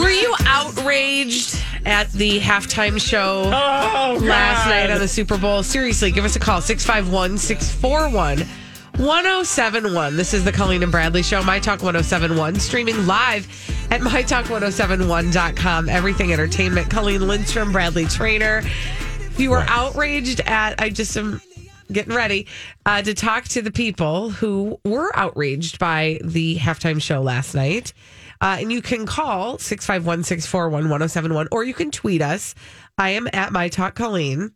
Were you outraged at the halftime show Oh, last night on the Super Bowl? Seriously, give us a call 651 641 1071. This is the Colleen and Bradley Show, My Talk 1071, streaming live at MyTalk1071.com. Everything Entertainment. Colleen Lindstrom, Bradley Traynor. If you were outraged at, I just am getting ready uh, to talk to the people who were outraged by the halftime show last night. Uh, and you can call 651 641 1071 or you can tweet us. I am at My Talk Colleen.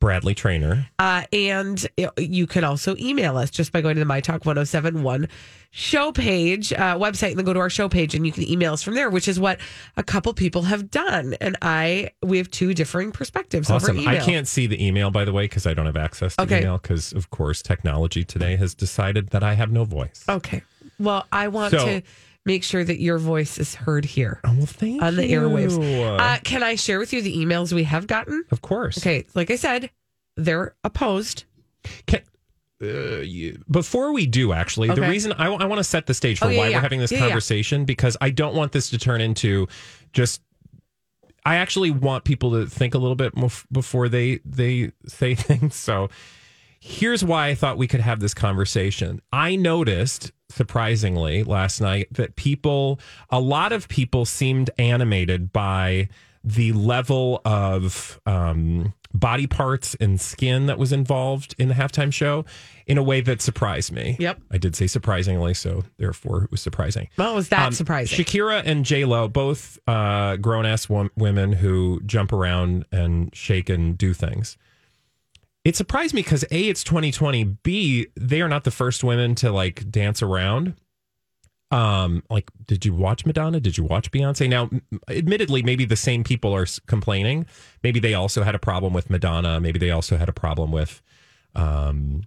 Bradley Traynor. Uh, and you can also email us just by going to the My Talk 1071 show page, uh, website, and then go to our show page and you can email us from there, which is what a couple people have done. And I, we have two differing perspectives Awesome. I can't see the email, by the way, because I don't have access to Okay. email because, of course, technology today has decided that I have no voice. Okay. Well, I want So- to make sure that your voice is heard here Oh, well, thank on the you. airwaves. Uh, can I share with you the emails we have gotten? of course. Okay. Like I said, they're opposed. Can, uh, you, before we do, actually, the Okay. reason I, want to set the stage for Oh, yeah, why yeah. we're having this Yeah, yeah. conversation because I don't want this to turn into just. I actually want people to think a little bit more f- before they they say things. So here's why I thought we could have this conversation. I noticed surprisingly last night that people, a lot of people seemed animated by the level of um, body parts and skin that was involved in the halftime show in a way that surprised me. Yep. I did say surprisingly, so therefore it was surprising. Well, was that Um, surprising? Shakira and J Lo, both uh, grown ass wom- women who jump around and shake and do things. It surprised me because a it's 2020. B they are not the first women to like dance around. Um, like, did you watch Madonna? Did you watch Beyonce? Now, admittedly, maybe the same people are complaining. Maybe they also had a problem with Madonna. Maybe they also had a problem with, um,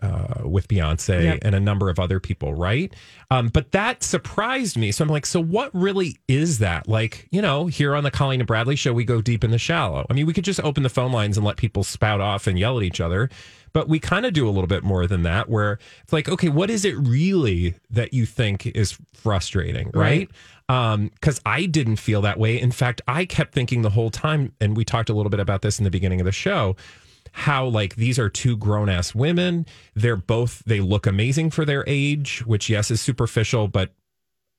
uh, with Beyonce Yep. and a number of other people, right? Um, but that surprised me. So I'm like, so what really is that? Like, you know, here on the Colleen and Bradley show, we go deep in the shallow. I mean, we could just open the phone lines and let people spout off and yell at each other. But we kind of do a little bit more than that, where it's like, okay, what is it really that you think is frustrating, right? Because I didn't feel that way. In fact, I kept thinking the whole time, and we talked a little bit about this in the beginning of the show how like these are two grown ass women. They're both they look amazing for their age, which yes is superficial, but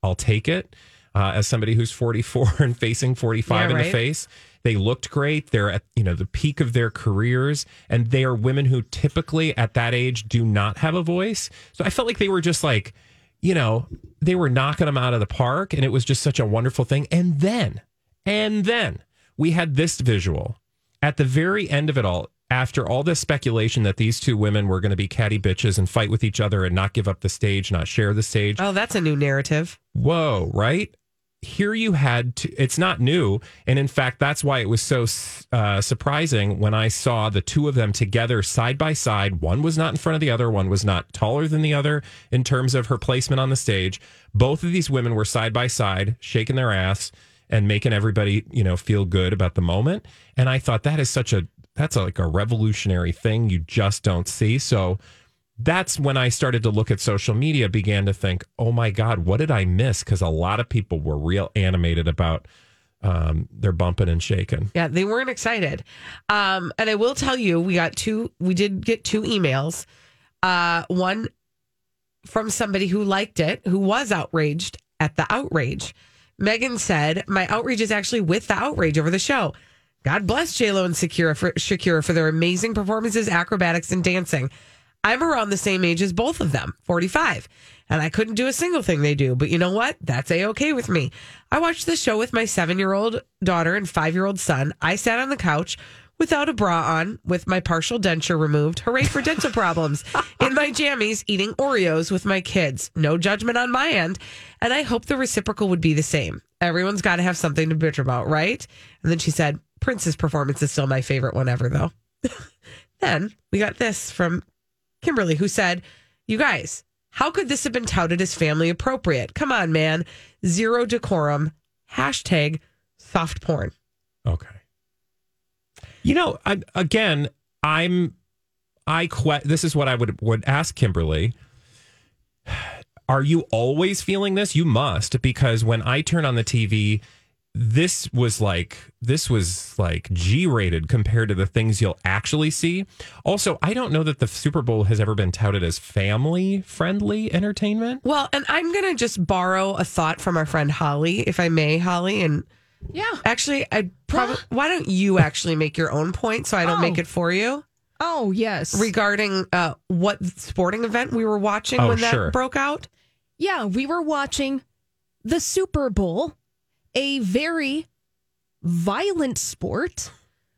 I'll take it. Uh, as somebody who's 44 and facing 45 Yeah, in the face, they looked great. They're at you know the peak of their careers, and they are women who typically at that age do not have a voice. So I felt like they were just like, you know, they were knocking them out of the park, and it was just such a wonderful thing. And then, and then we had this visual at the very end of it all, after all this speculation that these two women were going to be catty bitches and fight with each other and not give up the stage, not share the stage. oh, that's a new narrative. Whoa, right? Here you had to, it's not new. And in fact, that's why it was so uh, surprising when I saw the two of them together side by side. One was not in front of the other, one was not taller than the other in terms of her placement on the stage. Both of these women were side by side, shaking their ass and making everybody, you know, feel good about the moment. And I thought that is such a, that's like a revolutionary thing you just don't see. So, that's when I started to look at social media, began to think, oh my God, what did I miss? Because a lot of people were real animated about um, their bumping and shaking. Yeah, they weren't excited. Um, and I will tell you, we got two, we did get two emails. Uh, one from somebody who liked it, who was outraged at the outrage. Megan said, My outrage is actually with the outrage over the show. God bless JLo and Shakira for, Shakira for their amazing performances, acrobatics, and dancing. I'm around the same age as both of them, 45, and I couldn't do a single thing they do. But you know what? That's a okay with me. I watched the show with my seven year old daughter and five year old son. I sat on the couch without a bra on, with my partial denture removed. Hooray for dental problems. In my jammies, eating Oreos with my kids. No judgment on my end. And I hope the reciprocal would be the same. Everyone's got to have something to bitch about, right? And then she said, Prince's performance is still my favorite one ever, though. then we got this from Kimberly, who said, You guys, how could this have been touted as family appropriate? Come on, man. Zero decorum. Hashtag soft porn. Okay. You know, I, again, I'm, I que- this is what I would would ask Kimberly. Are you always feeling this? You must, because when I turn on the TV, this was like this was like G rated compared to the things you'll actually see. Also, I don't know that the Super Bowl has ever been touted as family friendly entertainment. Well, and I'm going to just borrow a thought from our friend Holly, if I may, Holly. And Yeah. actually, I probably, why don't you actually make your own point so I don't Oh. make it for you Oh, yes. regarding uh, what sporting event we were watching Oh, when that sure. broke out? yeah, we were watching the Super Bowl, a very violent sport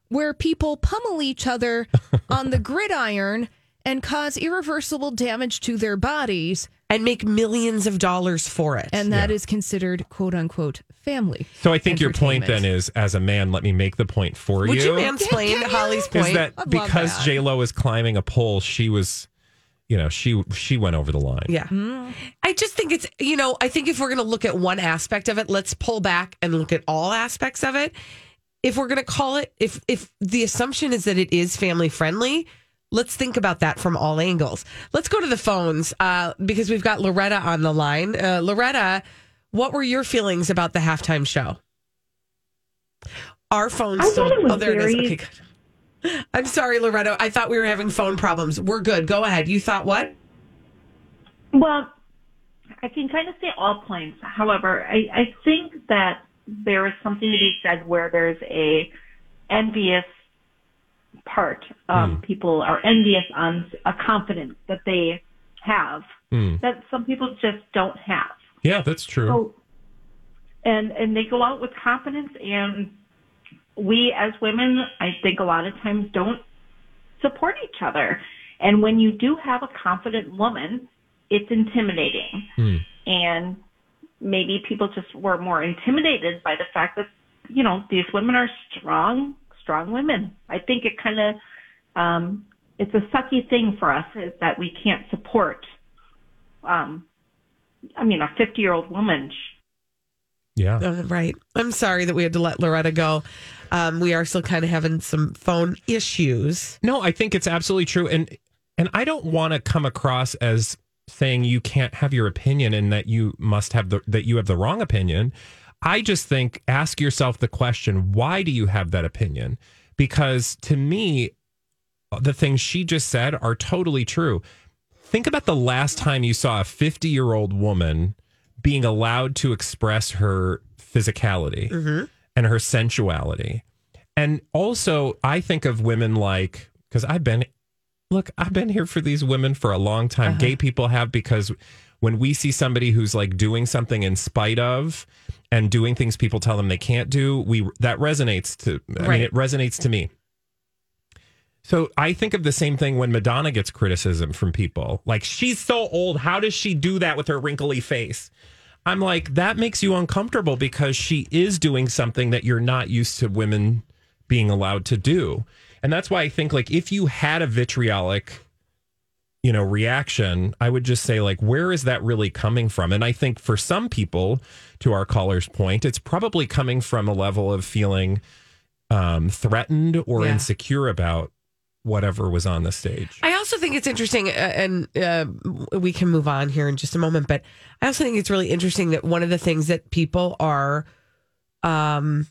where people pummel each other on the gridiron and cause irreversible damage to their bodies. And make millions of dollars for it. And that is considered quote unquote family. So I think your point then is, as a man, let me make the point for Would you you. mansplain Holly's point. is that I'd because that. J Lo is climbing a pole, she was, you know, she she went over the line. Yeah. I just think it's, you know, I think if we're going to look at one aspect of it, let's pull back and look at all aspects of it. If we're going to call it, if if the assumption is that it is family friendly, let's think about that from all angles. Let's go to the phones uh, because we've got Loretta on the line. Uh, Loretta, what were your feelings about the halftime show? Our phones I still. thought it was oh, there it is. Okay, good. I'm sorry, Loretta. I thought we were having phone problems. We're good. Go ahead. You thought what? Well, I can kind of say all points. However, I, I think that there is something to be said where there's a envious part. Um, People are envious on a confidence that they have Hmm. that some people just don't have. Yeah, that's true. So, and and they go out with confidence, and we as women, I think a lot of times don't support each other. And when you do have a confident woman, it's intimidating, Hmm. and maybe people just were more intimidated by the fact that you know these women are strong, strong women. I think it kind of um, it's a sucky thing for us is that we can't support. Um, I mean, a 50 year old woman. Yeah. Uh, right. I'm sorry that we had to let Loretta go. Um, we are still kind of having some phone issues. No, I think it's absolutely true, and and I don't want to come across as saying you can't have your opinion and that you must have the that you have the wrong opinion. I just think ask yourself the question: Why do you have that opinion? Because to me, the things she just said are totally true. Think about the last time you saw a 50 year old woman being allowed to express her physicality mm-hmm. and her sensuality. And also, I think of women like, because I've been, look, I've been here for these women for a long time. Gay uh-huh. people have, because when we see somebody who's like doing something in spite of and doing things people tell them they can't do, we that resonates to, I Right. mean, it resonates to me. So I think of the same thing when Madonna gets criticism from people. Like, she's so old. How does she do that with her wrinkly face? I'm like, that makes you uncomfortable because she is doing something that you're not used to women being allowed to do. And that's why I think, like, if you had a vitriolic, you know, reaction, I would just say, like, where is that really coming from? And I think for some people, to our caller's point, it's probably coming from a level of feeling um, threatened or Yeah. insecure about whatever was on the stage. I also think it's interesting, uh, and uh, we can move on here in just a moment. But I also think it's really interesting that one of the things that people are um,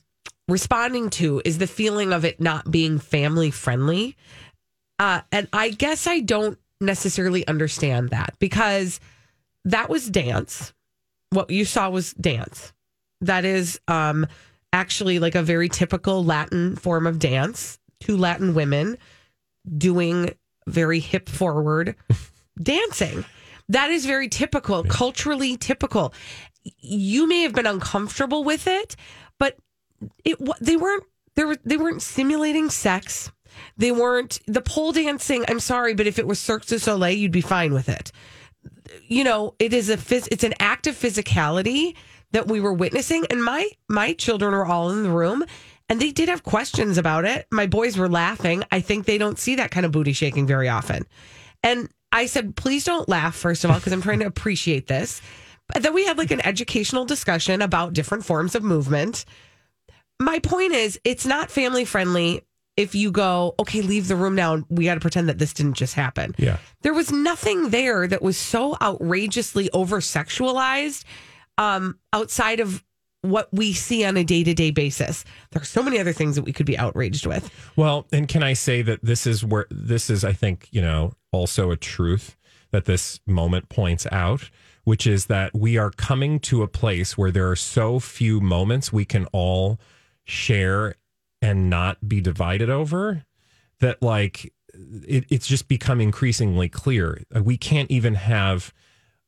responding to is the feeling of it not being family friendly. Uh, and I guess I don't necessarily understand that because that was dance. what you saw was dance. That is um, actually like a very typical Latin form of dance. Two Latin women doing very hip forward dancing. That is very typical, culturally typical. You may have been uncomfortable with it, but it they weren't they were they weren't simulating sex. They weren't the pole dancing. I'm sorry, but if it was Cirque du Soleil, you'd be fine with it. You know, it is a phys- it's an act of physicality that we were witnessing, and my my children were all in the room, and they did have questions about it. My boys were laughing. I think they don't see that kind of booty shaking very often, and I said, please don't laugh first of all because I'm trying to appreciate this. But then we had like an educational discussion about different forms of movement my point is it's not family friendly if you go okay leave the room now we got to pretend that this didn't just happen Yeah. there was nothing there that was so outrageously over sexualized um, outside of what we see on a day-to-day basis there are so many other things that we could be outraged with Well, and can I say that this is where this is, I think, you know, also a truth that this moment points out, which is that we are coming to a place where there are so few moments we can all share and not be divided over that, like, it, it's just become increasingly clear. We can't even have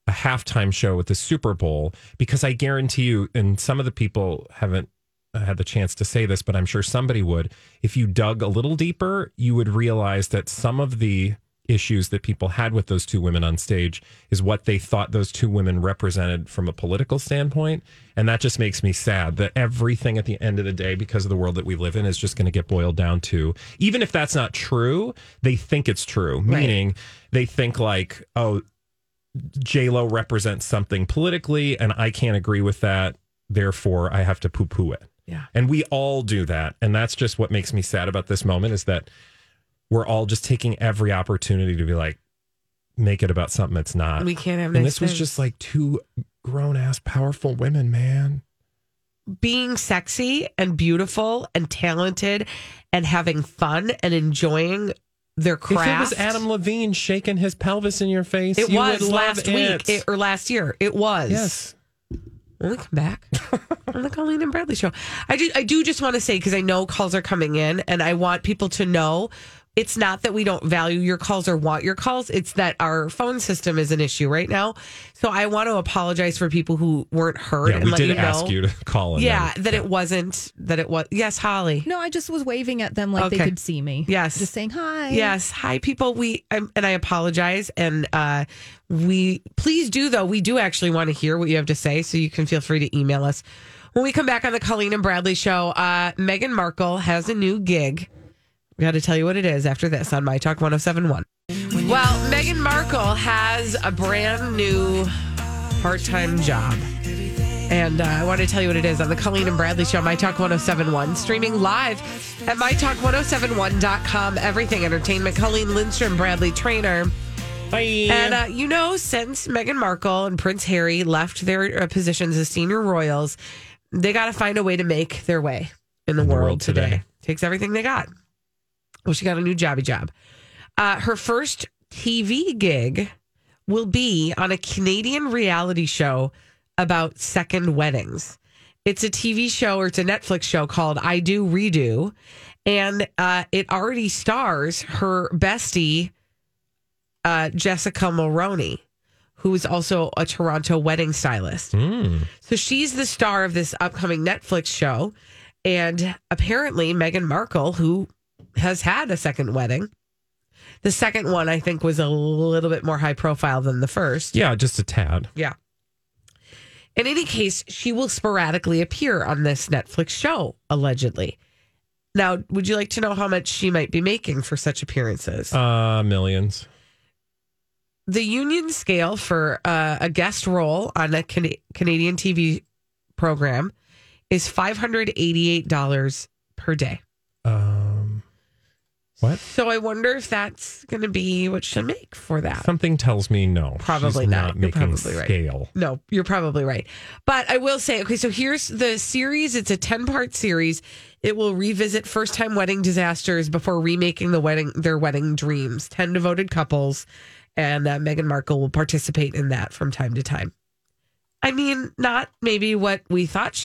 a halftime show at the Super Bowl because I guarantee you, and some of the people haven't uh, had the chance to say this, but I'm sure somebody would. If you dug a little deeper, you would realize that some of the issues that people had with those two women on stage is what they thought those two women represented from a political standpoint. And that just makes me sad that everything at the end of the day, because of the world that we live in, is just going to get boiled down to even if that's not true, they think it's true, meaning they think like, oh, J Lo represents something politically, and I can't agree with that. Therefore, I have to poo poo it. Yeah. And we all do that. And that's just what makes me sad about this moment is that we're all just taking every opportunity to be like, make it about something that's not. we can't have and nice this was things. just like two grown ass, powerful women, man. being sexy and beautiful and talented and having fun and enjoying their craft If it was Adam Levine shaking his pelvis in your face, It you was last week it- or last year. It was. yes. When we come back on the Colleen and Bradley show. I do I do just want to say because I know calls are coming in and I want people to know it's not that we don't value your calls or want your calls. It's that our phone system is an issue right now. So I want to apologize for people who weren't heard Yeah, and we let did you know. ask you to call in. yeah, that it wasn't that it was yes, Holly. No, I just was waving at them like Okay. they could see me. Yes. Just saying hi. Yes. Hi, people. We um, and I apologize, and uh, we please do though. We do actually want to hear what you have to say, so you can feel free to email us. When we come back on the Colleen and Bradley show, uh, Meghan Markle has a new gig. We got to tell you what it is after this on My Talk 1071. Well, Meghan Markle has a brand new part time job. And uh, I want to tell you what it is on the Colleen and Bradley Show, My Talk 1071, streaming live at MyTalk1071.com. Everything Entertainment. Colleen Lindstrom, Bradley Traynor. Bye. And uh, you know, since Meghan Markle and Prince Harry left their uh, positions as senior royals, they got to find a way to make their way in the, In the world, world today. today. Takes everything they got. Well, she got a new jobby job. Uh, her first TV gig will be on a Canadian reality show about second weddings. It's a TV show or it's a Netflix show called I Do Redo. And uh, it already stars her bestie, uh, Jessica Mulroney, who is also a Toronto wedding stylist. Mm. So she's the star of this upcoming Netflix show. And apparently, Meghan Markle, who has had a second wedding, the second one I think was a little bit more high profile than the first. Yeah, just a tad. Yeah. In any case, she will sporadically appear on this Netflix show, allegedly. Now, would you like to know how much she might be making for such appearances? Uh, millions. the union scale for uh, a guest role on a Cana- Canadian TV program is $588 per day. Um, what? So I wonder if that's going to be what she'll make for that. Something tells me no. Probably She's not. You're making probably right. scale. No, you're probably right. But I will say, okay, so here's the series. It's a 10 part series. It will revisit first time wedding disasters before remaking the wedding, their wedding dreams. 10 devoted couples. And uh, Meghan Markle will participate in that from time to time. I mean, not maybe what we thought. She-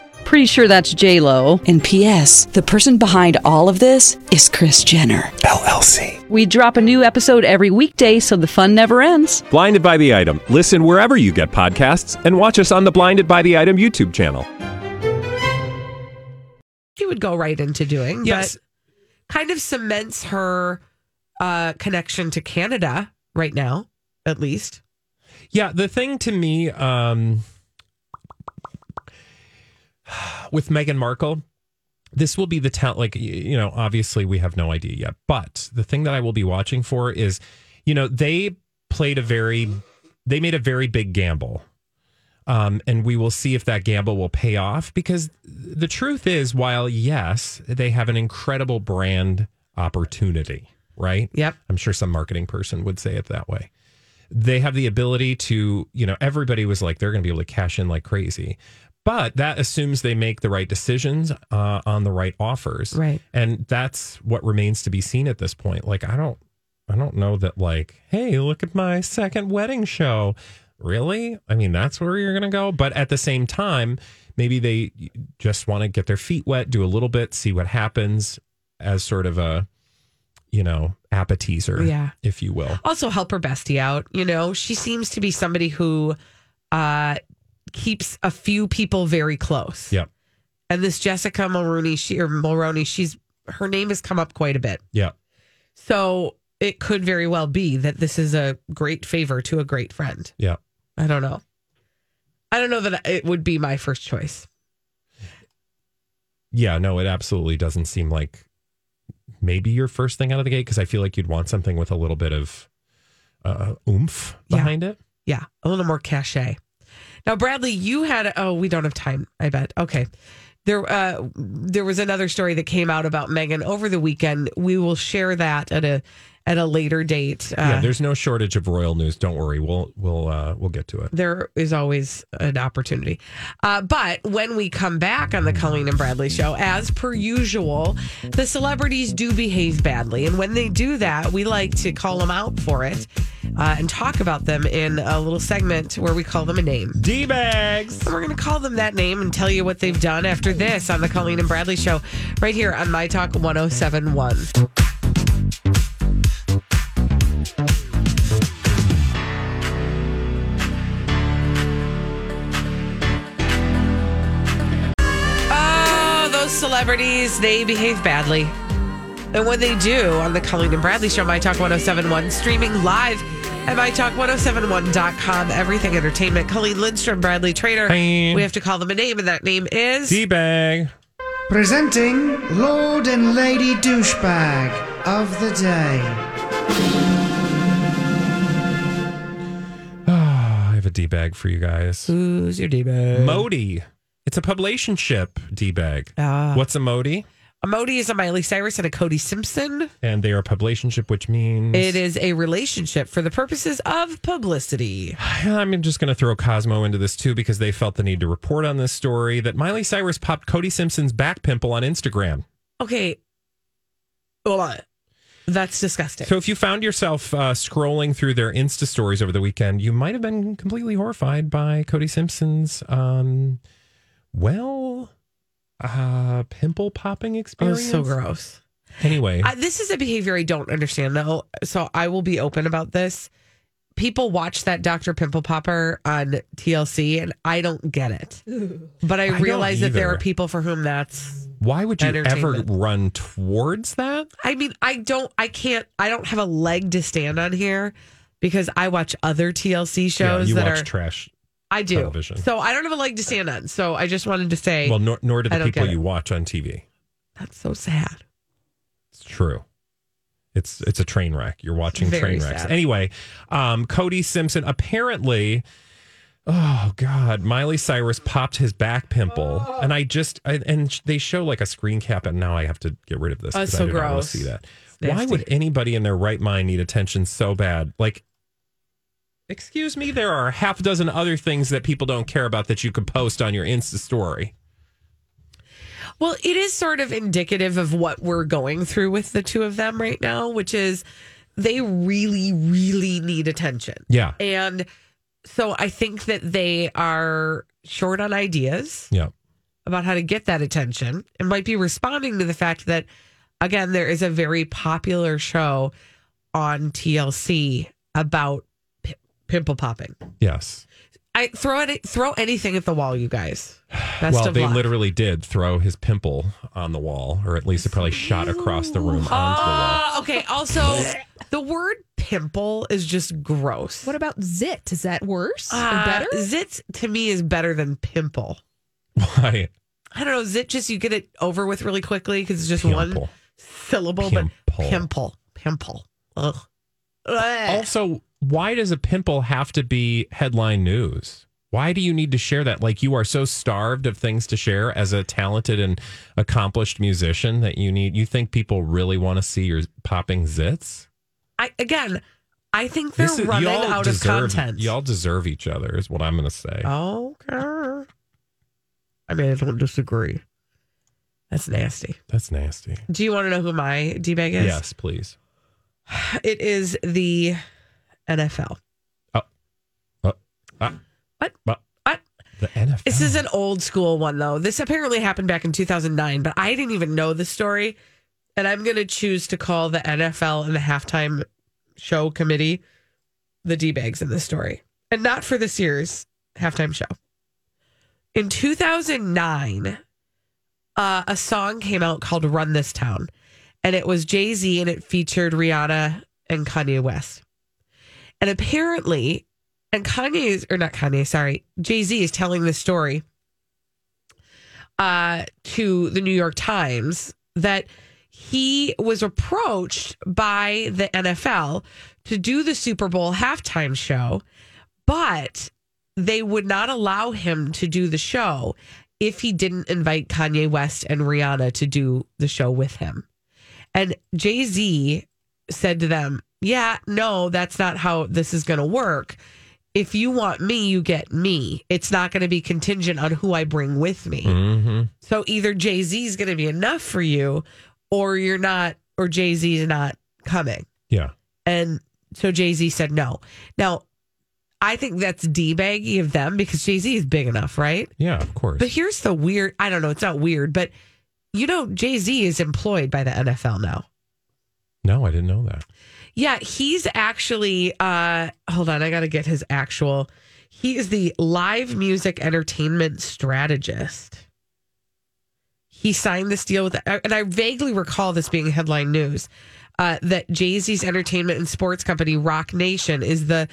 Pretty sure that's J Lo. And P.S. The person behind all of this is Kris Jenner LLC. We drop a new episode every weekday, so the fun never ends. Blinded by the item. Listen wherever you get podcasts, and watch us on the Blinded by the Item YouTube channel. she would go right into doing, Yes. but kind of cements her uh, connection to Canada right now, at least. Yeah, the thing to me um, with Meghan Markle, this will be the talent. Like you know, obviously we have no idea yet, but the thing that I will be watching for is, you know, they played a very, they made a very big gamble. Um, and we will see if that gamble will pay off because the truth is, while yes, they have an incredible brand opportunity, right? Yep. I'm sure some marketing person would say it that way. They have the ability to, you know, everybody was like, they're going to be able to cash in like crazy. But that assumes they make the right decisions uh, on the right offers. Right. And that's what remains to be seen at this point. Like, I don't, I don't know that, like, hey, look at my second wedding show. Really? I mean, that's where you're going to go. But at the same time, maybe they just want to get their feet wet, do a little bit, see what happens as sort of a, you know, appetizer, Yeah. if you will. Also, help her bestie out. You know, she seems to be somebody who uh, keeps a few people very close. Yep. And this Jessica Mulroney, she or Mulroney, she's her name has come up quite a bit. Yeah. So it could very well be that this is a great favor to a great friend. Yeah. I don't know. I don't know that it would be my first choice. Yeah, no, it absolutely doesn't seem like maybe your first thing out of the gate because I feel like you'd want something with a little bit of uh, oomph Yeah. behind it. Yeah, a little more cachet. Now, Bradley, you had oh, we don't have time. I bet. Okay, there uh, there was another story that came out about Meghan over the weekend. We will share that at a at a later date. Uh, yeah, there's no shortage of royal news. Don't worry, we'll we'll uh, we'll get to it. there is always an opportunity. Uh, but when we come back on the Colleen and Bradley show, as per usual, the celebrities do behave badly. And when they do that, we like to call them out for it uh, and talk about them in a little segment where we call them a name. D bags. We're going to call them that name and tell you what they've done after this on the Colleen and Bradley show, right here on My Talk 1071. Celebrities, they behave badly. And when they do on the Colleen and Bradley show, My Talk 1071, streaming live at MyTalk1071.com, everything entertainment. Colleen Lindstrom, Bradley Traynor. Hi. We have to call them a name, and that name is. D bag. Presenting Lord and Lady Douchebag of the Day. Ah, I have a D bag for you guys. Who's your D bag? Modi. It's a publicationship D bag. Ah. What's a Modi? A Modi is a Miley Cyrus and a Cody Simpson. And they are a publicationship, which means It is a relationship for the purposes of publicity. I'm just going to throw Cosmo into this too because they felt the need to report on this story that Miley Cyrus popped Cody Simpson's back pimple on Instagram. Okay. Hold on. That's disgusting. So if you found yourself uh, scrolling through their Insta stories over the weekend, you might have been completely horrified by Cody Simpson's, um, well, uh, pimple popping experience. Oh, experience. so gross. Anyway, I, this is a behavior I don't understand, though. So I will be open about this. People watch that Dr. Pimple Popper on TLC, and I don't get it. But I, I realize that there are people for whom that's. why would you ever entertainment. run towards that? I mean, I don't, I can't, I don't have a leg to stand on here because I watch other TLC Yeah, shows you that watch are. trash I do. television. So I don't have a leg to stand on. So I just wanted to say well, nor, nor do the people you watch on TV. that's so sad. It's true. It's it's a train wreck. You're watching Very train wrecks. sad. Anyway, um, Cody Simpson apparently. Oh God! Miley Cyrus popped his back pimple, Oh. and I just I, and they show like a screen cap, and now I have to get rid of this. Oh, it's 'cause so I do not wanna gross. see that. Why would anybody in their right mind need attention so bad? Like, excuse me, there are a half a dozen other things that people don't care about that you could post on your Insta story. Well, it is sort of indicative of what we're going through with the two of them right now, which is they really, really need attention. Yeah, And so I think that they are short on ideas yeah. about how to get that attention and might be responding to the fact that, again, there is a very popular show on TLC about pimple popping. Yes. I throw it, throw anything at the wall, you guys. Best well, of they luck. literally did throw his pimple on the wall, or at least it probably shot across the room onto the wall. Uh, okay. Also, the word pimple is just gross. What about zit? Is that worse or Uh, better? Zit to me is better than pimple. Why? I don't know. Zit just you get it over with really quickly because it's just one syllable. Pimple. But pimple, pimple. Ugh. Ugh. Also, why does a pimple have to be headline news? Why do you need to share that? Like you are so starved of things to share as a talented and accomplished musician that you need. You think people really want to see your popping zits? I again, I think they're is- running out deserve, of content. Y'all deserve each other, is what I'm going to say. Okay. I mean, I don't disagree. That's nasty. That's nasty. Do you want to know who my d bag is? Yes, please. It is the NFL. Uh, What? but What? the NFL. This is an old school one, though. This apparently happened back in 2009, but I didn't even know the story. And I'm going to choose to call the NFL and the halftime show committee the D bags in this story, and not for this year's halftime show. In 2009, uh, a song came out called Run This Town, and it was Jay Z and it featured Rihanna and Kanye West. And apparently, and Kanye is, or not Kanye, sorry, Jay Z is telling this story uh, to the New York Times that he was approached by the NFL to do the Super Bowl halftime show, but they would not allow him to do the show if he didn't invite Kanye West and Rihanna to do the show with him. And Jay Z said to them, Yeah, no, that's not how this is going to work. If you want me, you get me. It's not going to be contingent on who I bring with me. Mhm. So either Jay Z is going to be enough for you, or you're not, or Jay Z is not coming. Yeah. And so Jay Z said no. Now, I think that's D baggy of them because Jay Z is big enough, right? Yeah, of course. But here's the weird I don't know, it's not weird, but you know, Jay Z is employed by the NFL now. no, I didn't know that. Yeah, he's actually uh hold on, I got to get his actual he is the live music entertainment strategist. He signed this deal with and I vaguely recall this being headline news. Uh, that Jay-Z's entertainment and sports company Roc Nation is the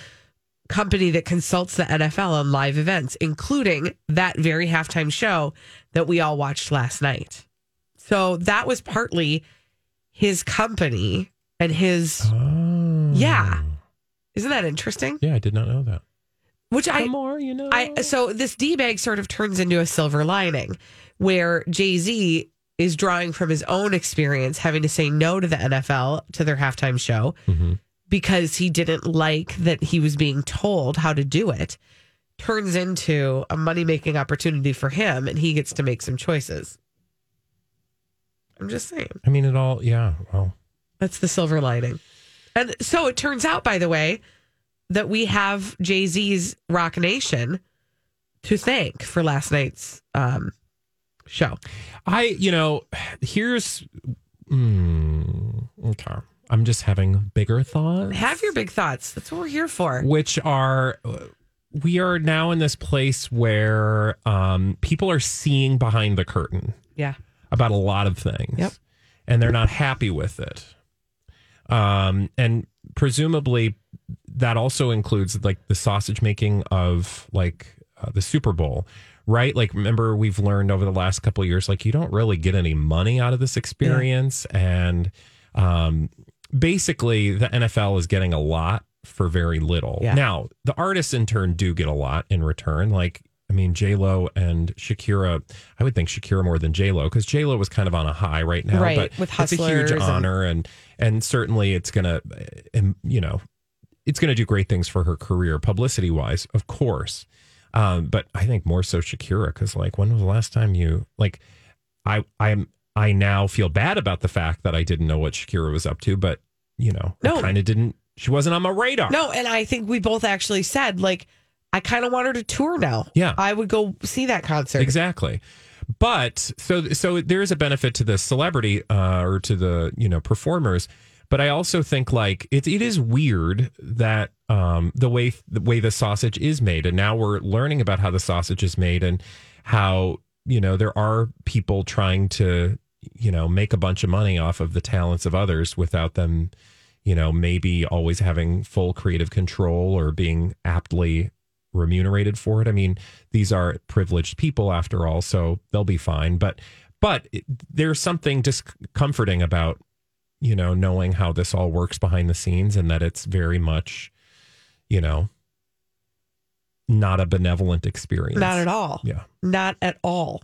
company that consults the NFL on live events, including that very halftime show that we all watched last night. So that was partly his company and his Oh. yeah. Isn't that interesting? Yeah, I did not know that. Which I The more you know. I so this D bag sort of turns into a silver lining where Jay Z is drawing from his own experience having to say no to the NFL to their halftime show Mhm. because he didn't like that he was being told how to do it. Turns into a money making opportunity for him and he gets to make some choices. I'm just saying. I mean, it all. Yeah. Well, That's the silver lining. And so it turns out, by the way, that we have Jay Z's Roc Nation to thank for last night's um, show. I. You know, here's. Mm, okay. I'm just having bigger thoughts. Have your big thoughts. That's what we're here for. which are we are now in this place where um, people are seeing behind the curtain Yeah. about a lot of things Yep. and they're not happy with it um, and presumably that also includes like the sausage making of like uh, the Super Bowl, right? Like, remember we've learned over the last couple of years, like you don't really get any money out of this experience, and um, basically the NFL is getting a lot for very little. Yeah. Now the artists in turn do get a lot in return, like. I mean, J Lo and Shakira. I would think Shakira more than J Lo because J Lo was kind of on a high right now. Right, but with it's a huge and- honor, and and certainly it's gonna, um, you know, it's gonna do great things for her career, publicity wise, of course. Um, but I think more so Shakira because, like, when was the last time you like? I I'm I now feel bad about the fact that I didn't know what Shakira was up to, but you know, No. kind of didn't. She wasn't on my radar. No, and I think we both actually said like I kind of want her to tour now. Yeah. I would go see that concert. Exactly. But so so there is a benefit to the celebrity uh, or to the you know performers, but I also think like it it is weird that um, the way the way the sausage is made, and now we're learning about how the sausage is made and how you know there are people trying to you know make a bunch of money off of the talents of others without them you know maybe always having full creative control or being aptly remunerated for it. I mean, these are privileged people after all, so they'll be fine. But but there's something discomforting about you know knowing how this all works behind the scenes and that it's very much you know not a benevolent experience. Not at all. Yeah. Not at all.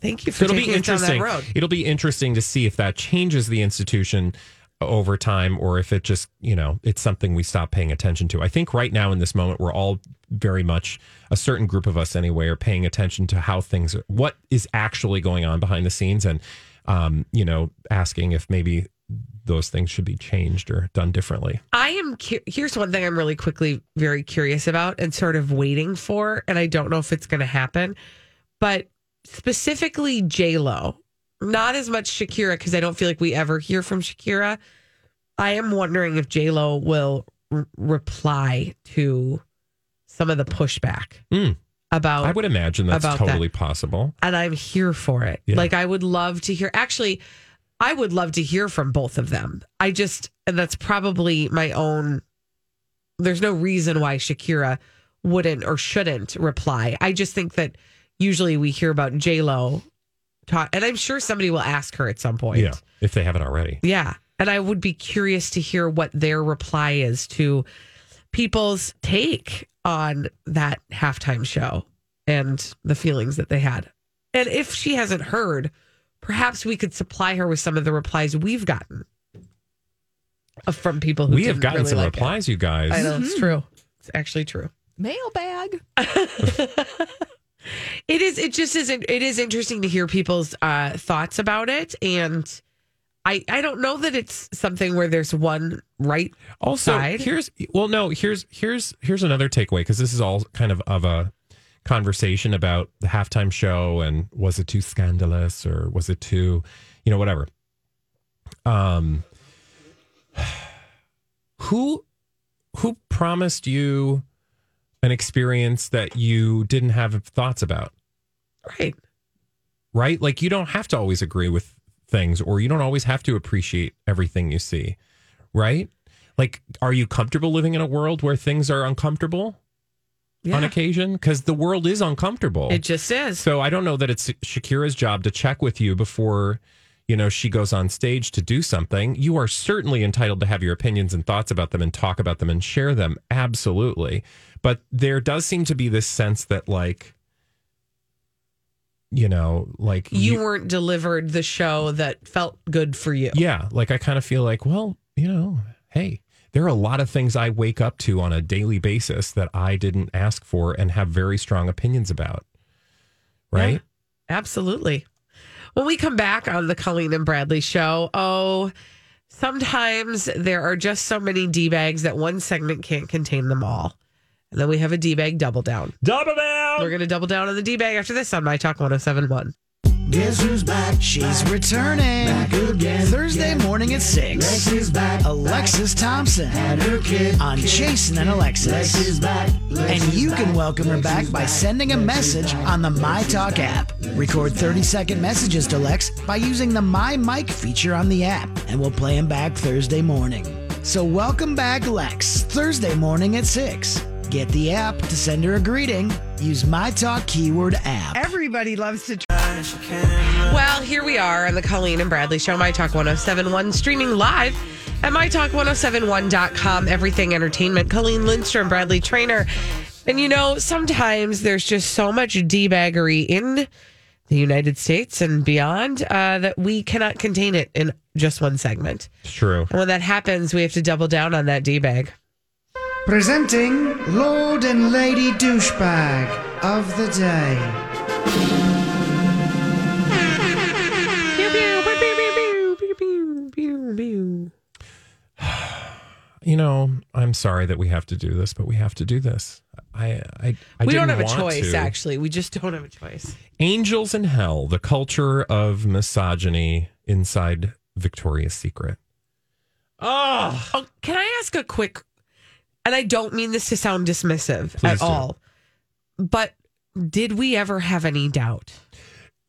Thank you for So it'll taking be us down that interesting. road. It'll be interesting to see if that changes the institution over time or if it just, you know, it's something we stop paying attention to. I think right now in this moment, we're all very much a certain group of us anyway are paying attention to how things are, what is actually going on behind the scenes and, um, you know, asking if maybe those things should be changed or done differently. I am. Cu- here's one thing I'm really quickly very curious about and sort of waiting for, and I don't know if it's going to happen, but specifically J Lo, not as much Shakira because I don't feel like we ever hear from Shakira. I am wondering if J Lo will r- reply to some of the pushback Mm. about. I would imagine that's about that. totally possible. and I'm here for it. Yeah. Like I would love to hear. Actually, I would love to hear from both of them. I just, and that's probably my own. There's no reason why Shakira wouldn't or shouldn't reply. I just think that usually we hear about J Lo, talk, and I'm sure somebody will ask her at some point. Yeah. If they haven't already. Yeah. And I would be curious to hear what their reply is to people's take on that halftime show and the feelings that they had. And if she hasn't heard, perhaps we could supply her with some of the replies we've gotten from people who We have didn't gotten really some like it. replies, you guys. I know it's mm-hmm. true. It's actually true. Mailbag. It is. It just isn't. It is interesting to hear people's uh, thoughts about it, and I I don't know that it's something where there's one right Also, side. here's well, no, here's here's here's another takeaway because this is all kind of of a conversation about the halftime show and was it too scandalous or was it too, you know, whatever. Um, who who promised you an experience that you didn't have thoughts about? right. right? Like you don't have to always agree with things or you don't always have to appreciate everything you see, right? Like, are you comfortable living in a world where things are uncomfortable on occasion? Because the world is uncomfortable. It just is. so I don't know that it's Shakira's job to check with you before, you know, she goes on stage to do something. You are certainly entitled to have your opinions and thoughts about them and talk about them and share them. Absolutely. But there does seem to be this sense that, like, you know, like you, weren't delivered the show that felt good for you. yeah, like I kind of feel like, well, you know, hey, there are a lot of things I wake up to on a daily basis that I didn't ask for and have very strong opinions about. Right? Yeah, absolutely. When we come back on the Colleen and Bradley show, oh, sometimes there are just so many D bags that one segment can't contain them all. And then we have a D bag double down. Double down. We're going to double down on the D bag after this on My Talk 1071. Guess who's back? She's returning. Back again. Thursday morning at 6. Lexi's back. Alexis Thompson. And her kid. On Jason and Alexis. Lexi's back. and you can welcome her back by sending a message on the My Talk app. Record 30 second messages to Lex by using the My Mic feature on the app, and we'll play them back Thursday morning. So welcome back, Lex. Thursday morning at 6. Get the app to send her a greeting Use my talk keyword app. Everybody loves to. Well, here we are on the Colleen and Bradley Show, My Talk 1071, streaming live at MyTalk1071.com. Everything Entertainment. Colleen Lindstrom, Bradley Traynor. And you know, sometimes there's just so much debaggery in the United States and beyond uh, that we cannot contain it in just one segment. It's true. And when that happens, we have to double down on that D-bag. Presenting Lord and Lady Douchebag of the Day. You know, I'm sorry that we have to do this, but we have to do this. I, I, I we don't have a choice, to. actually. We just don't have a choice. Angels in Hell, the culture of misogyny inside Victoria's Secret. Oh, Oh, can I ask a quick? And I don't mean this to sound dismissive Please at do. all, but did we ever have any doubt?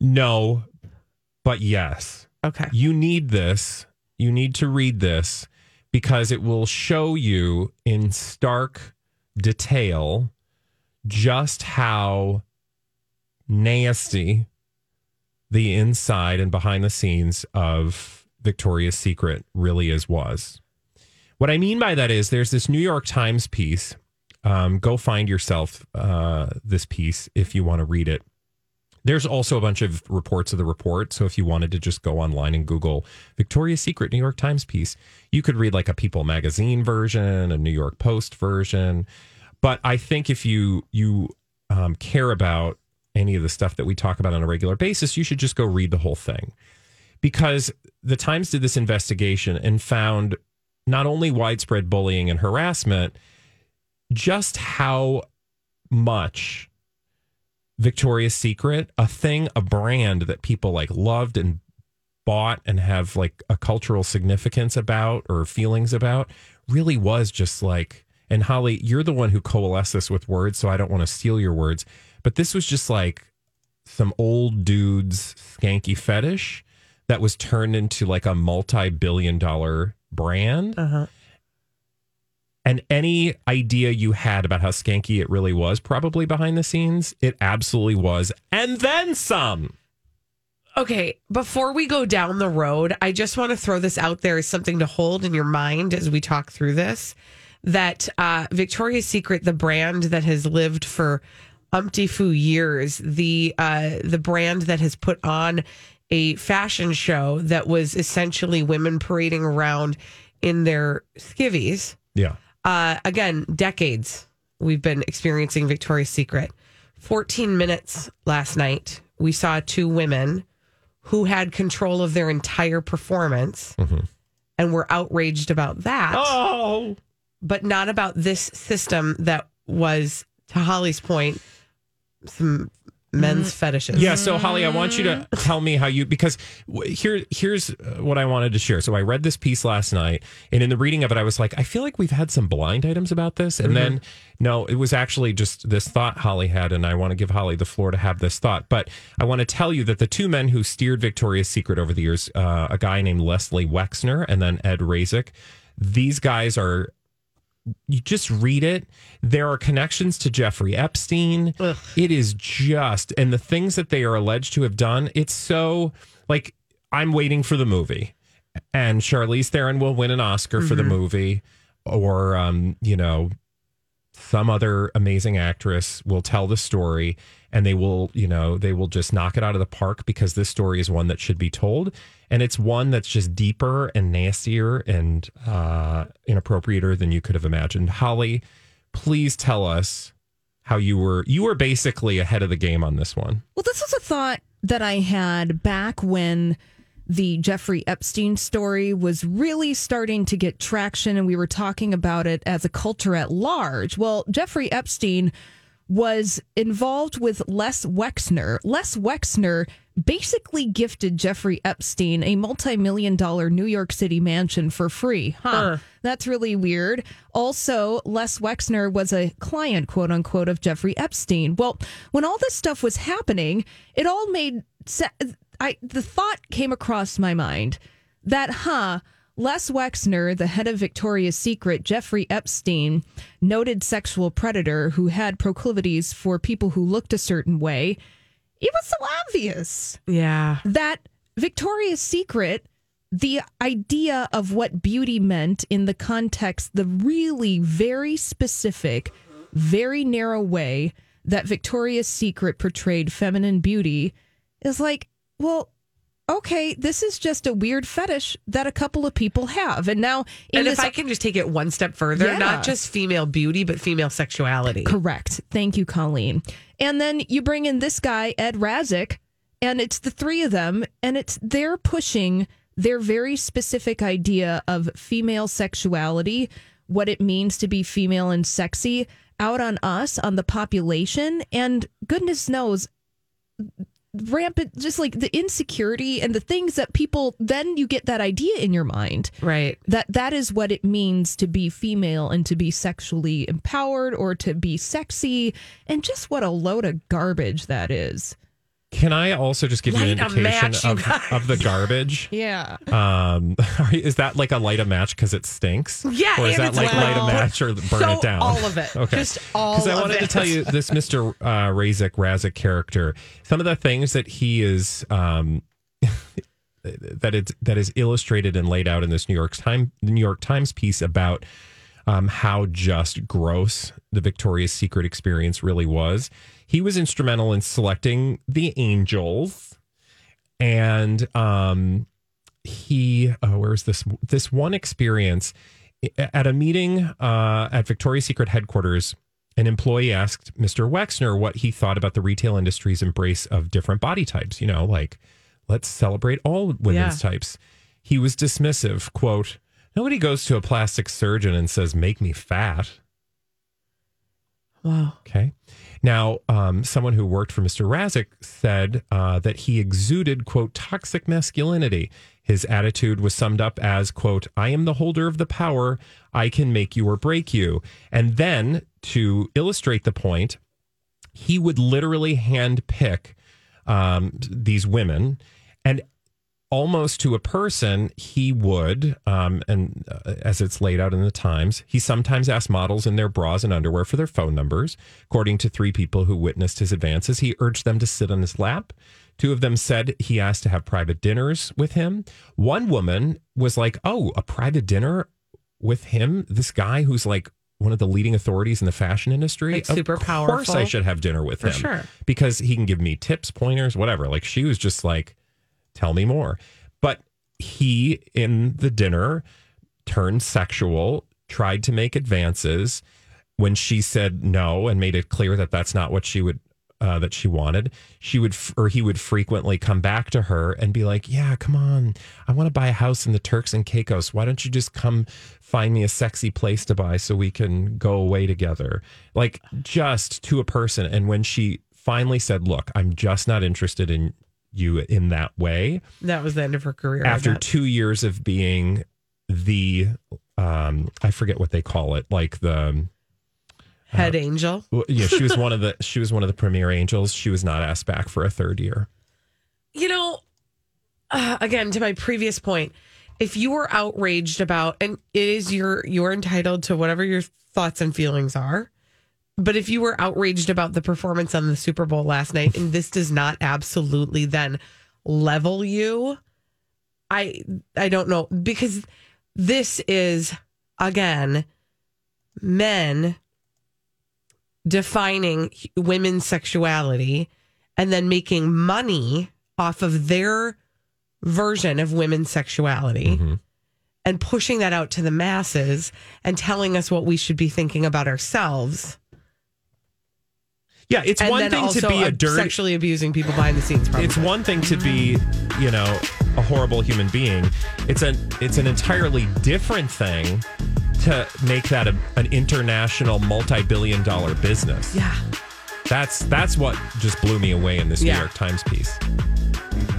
no, but yes. Okay. You need this. You need to read this because it will show you in stark detail just how nasty the inside and behind the scenes of Victoria's Secret really is was. What I mean by that is there's this New York Times piece. Um, go find yourself uh, this piece if you want to read it. There's also a bunch of reports of the report. So if you wanted to just go online and Google Victoria's Secret New York Times piece, you could read like a People magazine version, a New York Post version. But I think if you you um, care about any of the stuff that we talk about on a regular basis, you should just go read the whole thing because the Times did this investigation and found not only widespread bullying and harassment, just how much Victoria's Secret, a thing, a brand that people like loved and bought and have like a cultural significance about or feelings about, really was just like, and Holly, you're the one who coalesced this with words, so I don't want to steal your words, but this was just like some old dude's skanky fetish that was turned into like a multi billion dollar brand. Uh-huh. And any idea you had about how skanky it really was, probably behind the scenes, it absolutely was. And then some. Okay, before we go down the road, I just want to throw this out there as something to hold in your mind as we talk through this. That uh, Victoria's Secret, the brand that has lived for umpty foo years, the uh, the brand that has put on a fashion show that was essentially women parading around in their skivvies. Yeah. Uh, again, decades we've been experiencing Victoria's Secret. 14 minutes last night, we saw two women who had control of their entire performance and were outraged about that, Oh. but not about this system that was, to Holly's point, some men's fetishes. Yeah. So, Holly, I want you to tell me how you because w- here here's uh, what I wanted to share. So, I read this piece last night, and in the reading of it, I was like, I feel like we've had some blind items about this, and then no, it was actually just this thought Holly had, and I want to give Holly the floor to have this thought. But I want to tell you that the two men who steered Victoria's Secret over the years, uh, a guy named Leslie Wexner and then Ed Razek, these guys are you just read it. There are connections to Jeffrey Epstein. It is just, and the things that they are alleged to have done, it's so like I'm waiting for the movie, and Charlize Theron will win an Oscar for the movie, or um, you know, some other amazing actress will tell the story and they will, you know, they will just knock it out of the park because this story is one that should be told. And it's one that's just deeper and nastier and uh, inappropriater than you could have imagined. Holly, please tell us how you were, you were basically ahead of the game on this one. Well, this was a thought that I had back when the Jeffrey Epstein story was really starting to get traction and we were talking about it as a culture at large. Well, Jeffrey Epstein was involved with Les Wexner. Les Wexner basically gifted Jeffrey Epstein a multi million dollar New York City mansion for free. Huh. That's really weird. Also, Les Wexner was a client, quote unquote, of Jeffrey Epstein. Well, when all this stuff was happening, it all made se- I the thought came across my mind that, huh, Les Wexner, the head of Victoria's Secret, Jeffrey Epstein, noted sexual predator who had proclivities for people who looked a certain way, it was so obvious Yeah. that Victoria's Secret, the idea of what beauty meant in the context, the really very specific, very narrow way that Victoria's Secret portrayed feminine beauty is like, well, okay, this is just a weird fetish that a couple of people have. And now, And if I can just take it one step further, Yeah. not just female beauty, but female sexuality. Correct. Thank you, Colleen. And then you bring in this guy, Ed Razek, and it's the three of them, and it's they're pushing their very specific idea of female sexuality, what it means to be female and sexy, out on us, on the population. And goodness knows, rampant, just like the insecurity and the things that people, then you get that idea in your mind Right. that that is what it means to be female and to be sexually empowered or to be sexy and just what a load of garbage that is. Can I also just give you an indication match, of, of the garbage? Yeah. Um, you- is that like a light a match because it stinks? Yeah, or is that like loud. light a match or burn So, it down? all of it. Okay, Just all Because I wanted to tell you this, Mister uh, Razek Razek character. Some of the things that he is. Um, that it's that is illustrated and laid out in this New York Times New York Times piece about um, how just gross the Victoria's Secret experience really was. He was instrumental in selecting the angels, and um, he oh, where's this this one experience at a meeting uh, at Victoria's Secret headquarters. An employee asked Mr. Wexner what he thought about the retail industry's embrace of different body types. You know, like let's celebrate all women's Yeah. types. He was dismissive. Quote: Nobody goes to a plastic surgeon and says, "Make me fat." Wow. Okay. Now, um, someone who worked for Mr. Razek said uh, that he exuded, quote, toxic masculinity. His attitude was summed up as, quote, I am the holder of the power. I can make you or break you. And then to illustrate the point, he would literally hand pick um, these women and almost to a person, he would, um, and uh, as it's laid out in the Times, he sometimes asked models in their bras and underwear for their phone numbers. According to three people who witnessed his advances, he urged them to sit on his lap. Two of them said he asked to have private dinners with him. One woman was like, Oh, a private dinner with him? This guy who's like, one of the leading authorities in the fashion industry. Like super of course. I should have dinner with For him sure. because he can give me tips, pointers, whatever. Like she was just like, tell me more. But he, in the dinner, turned sexual, tried to make advances. When she said no and made it clear that that's not what she would, uh, that she wanted, she would, f- or he would frequently come back to her and be like, Yeah, come on. I want to buy a house in the Turks and Caicos. Why don't you just come find me a sexy place to buy so we can go away together? Like just to a person. And when she finally said, Look, I'm just not interested in you in that way That was the end of her career. After two years of being the um i forget what they call it like the head angel. well, yeah she was one of the she was one of the premier angels she was not asked back for a third year You know, uh, again to my previous point, if you were outraged about, and it is your you're entitled to whatever your thoughts and feelings are. But if you were outraged about the performance on the Super Bowl last night, and this does not absolutely then level you, I I don't know because this is again men defining women's sexuality and then making money off of their version of women's sexuality mm-hmm. and pushing that out to the masses and telling us what we should be thinking about ourselves. Yeah it's and one thing to be a dirty sexually abusing people behind the scenes. Probably. it's one thing to be you know a horrible human being it's an it's an entirely different thing to make that a, an international multi-billion dollar business yeah. that's that's what just blew me away in this Yeah. new york times piece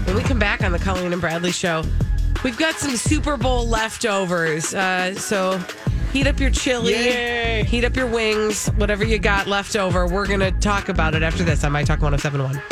When we come back on the Colleen and Bradley show, we've got some Super Bowl leftovers. Uh, so heat up your chili, heat up your wings, whatever you got left over. We're going to talk about it after this on My Talk 1071.